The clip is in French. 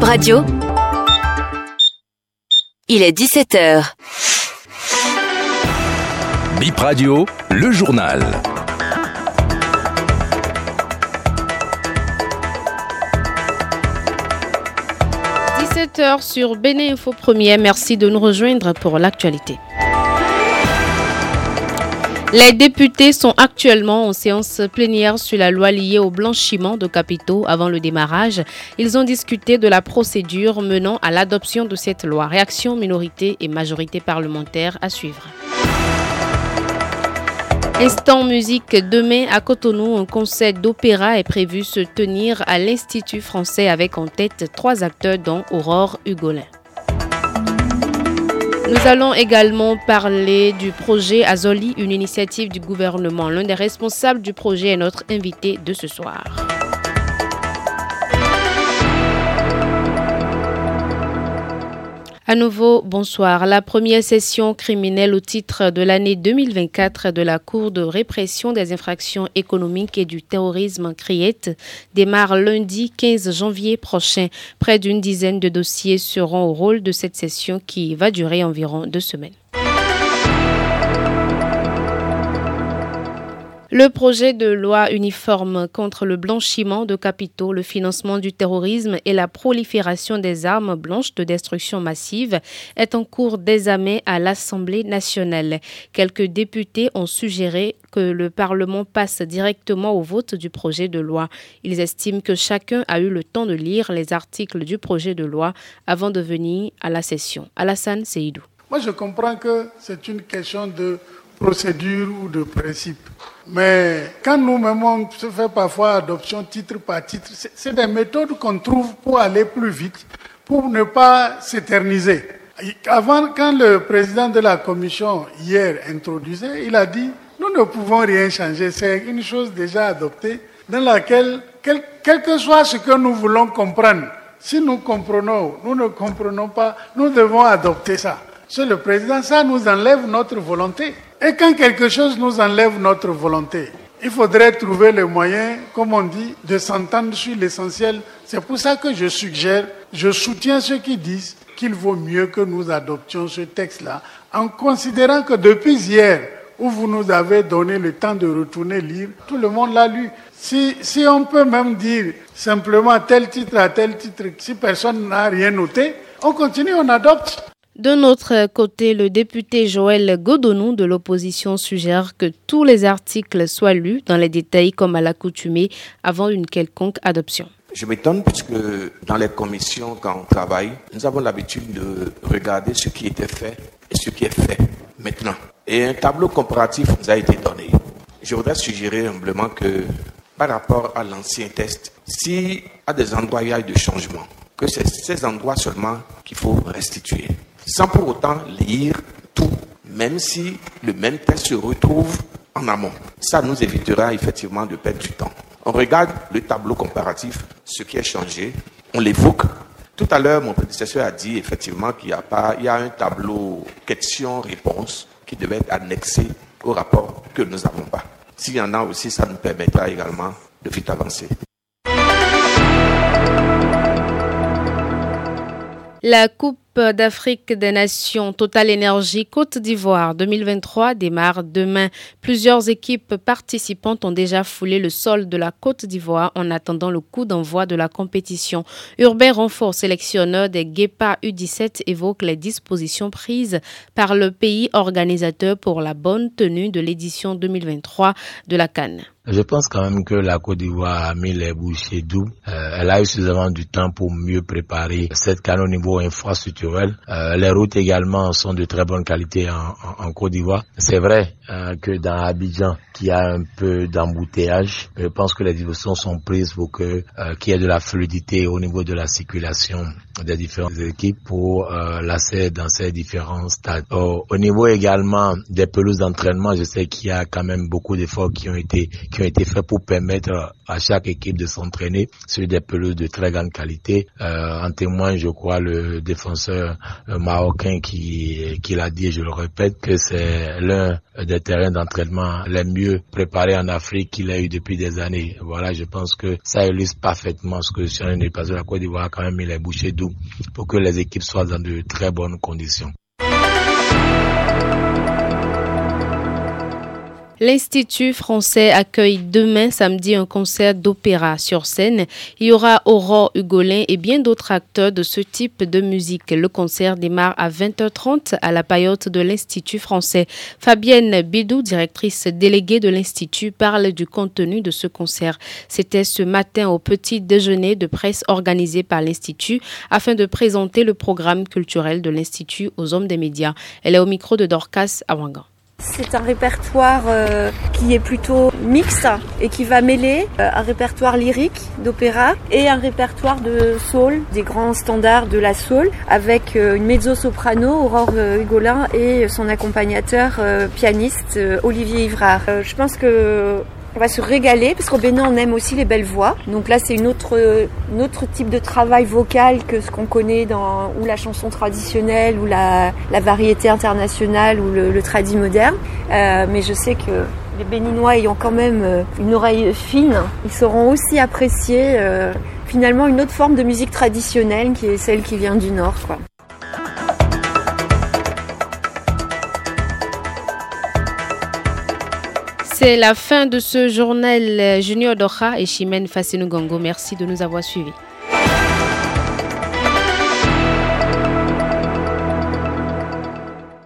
Radio. Il est 17h. Bip Radio, le journal. h sur Béné Info Premier. Merci de nous rejoindre pour l'actualité. Les députés sont actuellement en séance plénière sur la loi liée au blanchiment de capitaux avant le démarrage. Ils ont discuté de la procédure menant à l'adoption de cette loi. Réaction minorité et majorité parlementaire à suivre. Instant musique demain à Cotonou, un concert d'opéra est prévu se tenir à l'Institut français avec en tête trois acteurs dont Aurore Hugolin. Nous allons également parler du projet Azoli, une initiative du gouvernement. L'un des responsables du projet est notre invité de ce soir. À nouveau, bonsoir. La première session criminelle au titre de l'année 2024 de la Cour de répression des infractions économiques et du terrorisme CRIET démarre lundi 15 janvier prochain. Près d'une dizaine de dossiers seront au rôle de cette session qui va durer environ deux semaines. Le projet de loi uniforme contre le blanchiment de capitaux, le financement du terrorisme et la prolifération des armes blanches de destruction massive est en cours d'examen à l'Assemblée nationale. Quelques députés ont suggéré que le Parlement passe directement au vote du projet de loi. Ils estiment que chacun a eu le temps de lire les articles du projet de loi avant de venir à la session. Alassane Seydou. Moi, je comprends que c'est une question de procédure ou de principe. Mais quand nous-mêmes, on se fait parfois adoption titre par titre, c'est des méthodes qu'on trouve pour aller plus vite, pour ne pas s'éterniser. Avant, quand le président de la commission hier introduisait, il a dit, nous ne pouvons rien changer, c'est une chose déjà adoptée dans laquelle, quel, que soit ce que nous voulons comprendre, si nous comprenons, nous ne comprenons pas, nous devons adopter ça. Monsieur le Président, ça nous enlève notre volonté. Et quand quelque chose nous enlève notre volonté, il faudrait trouver le moyen, comme on dit, de s'entendre sur l'essentiel. C'est pour ça que je suggère, je soutiens ceux qui disent qu'il vaut mieux que nous adoptions ce texte-là, en considérant que depuis hier, où vous nous avez donné le temps de retourner lire, tout le monde l'a lu. Si, si on peut même dire simplement tel titre à tel titre, si personne n'a rien noté, on continue, on adopte. De notre côté, le député Joël Godonou de l'opposition suggère que tous les articles soient lus dans les détails comme à l'accoutumée avant une quelconque adoption. Je m'étonne puisque dans les commissions, quand on travaille, nous avons l'habitude de regarder ce qui était fait et ce qui est fait maintenant. Et un tableau comparatif nous a été donné. Je voudrais suggérer humblement que par rapport à l'ancien test, si à des endroits il y a eu de changements, que c'est ces endroits seulement qu'il faut restituer sans pour autant lire tout, même si le même texte se retrouve en amont. Ça nous évitera effectivement de perdre du temps. On regarde le tableau comparatif, ce qui est changé, on l'évoque. Tout à l'heure, mon prédécesseur a dit effectivement qu'il y a pas, il y a un tableau questions-réponses qui devait être annexé au rapport que nous n'avons pas. S'il y en a aussi, ça nous permettra également de vite avancer. La Coupe d'Afrique des Nations Total Énergie Côte d'Ivoire 2023 démarre demain. Plusieurs équipes participantes ont déjà foulé le sol de la Côte d'Ivoire en attendant le coup d'envoi de la compétition. Urbain Renfort, sélectionneur des Guépas U17, évoque les dispositions prises par le pays organisateur pour la bonne tenue de l'édition 2023 de la Cannes. Je pense quand même que la Côte d'Ivoire a mis les bouchées doubles. Euh, elle a eu suffisamment du temps pour mieux préparer cette canne au niveau infrastructurel. Euh, les routes également sont de très bonne qualité en, en, Côte d'Ivoire. C'est vrai euh, que dans Abidjan, qui a un peu d'embouteillage, je pense que les dispositions sont prises pour que euh, qu'il y ait de la fluidité au niveau de la circulation des différentes équipes pour euh, l'accès dans ces différents stades. Au niveau également des pelouses d'entraînement, je sais qu'il y a quand même beaucoup d'efforts qui ont été qui ont été faits pour permettre à chaque équipe de s'entraîner sur des pelouses de très grande qualité. Euh, en témoigne, je crois, le défenseur professeur marocain qui, qui l'a dit, je le répète, que c'est l'un des terrains d'entraînement les mieux préparés en Afrique qu'il a eu depuis des années. Voilà, je pense que ça illustre parfaitement ce que je suis de. La Côte d'Ivoire a quand même mis les bouchées doux pour que les équipes soient dans de très bonnes conditions. L'Institut français accueille demain samedi un concert d'opéra sur scène. Il y aura Aurore Hugolin et bien d'autres acteurs de ce type de musique. Le concert démarre à 20h30 à la paillote de l'Institut français. Fabienne Bidou, directrice déléguée de l'Institut, parle du contenu de ce concert. C'était ce matin au petit déjeuner de presse organisé par l'Institut afin de présenter le programme culturel de l'Institut aux hommes des médias. Elle est au micro de Dorcas Awangan. C'est un répertoire euh, qui est plutôt mixte et qui va mêler euh, un répertoire lyrique d'opéra et un répertoire de soul, des grands standards de la soul, avec euh, une mezzo-soprano, Aurore Hugolin, et son accompagnateur pianiste, Olivier Ivrard. je pense que on va se régaler parce qu'au Bénin on aime aussi les belles voix. Donc là c'est une autre, autre type de travail vocal que ce qu'on connaît dans ou la chanson traditionnelle ou la, variété internationale ou le, le tradit moderne. Euh, mais je sais que les Béninois ayant quand même euh, une oreille fine, ils sauront aussi apprécier euh, finalement une autre forme de musique traditionnelle qui est celle qui vient du Nord. Quoi. C'est la fin de ce journal Junior Doha et Chimène Fassinou Gongo. Merci de nous avoir suivis.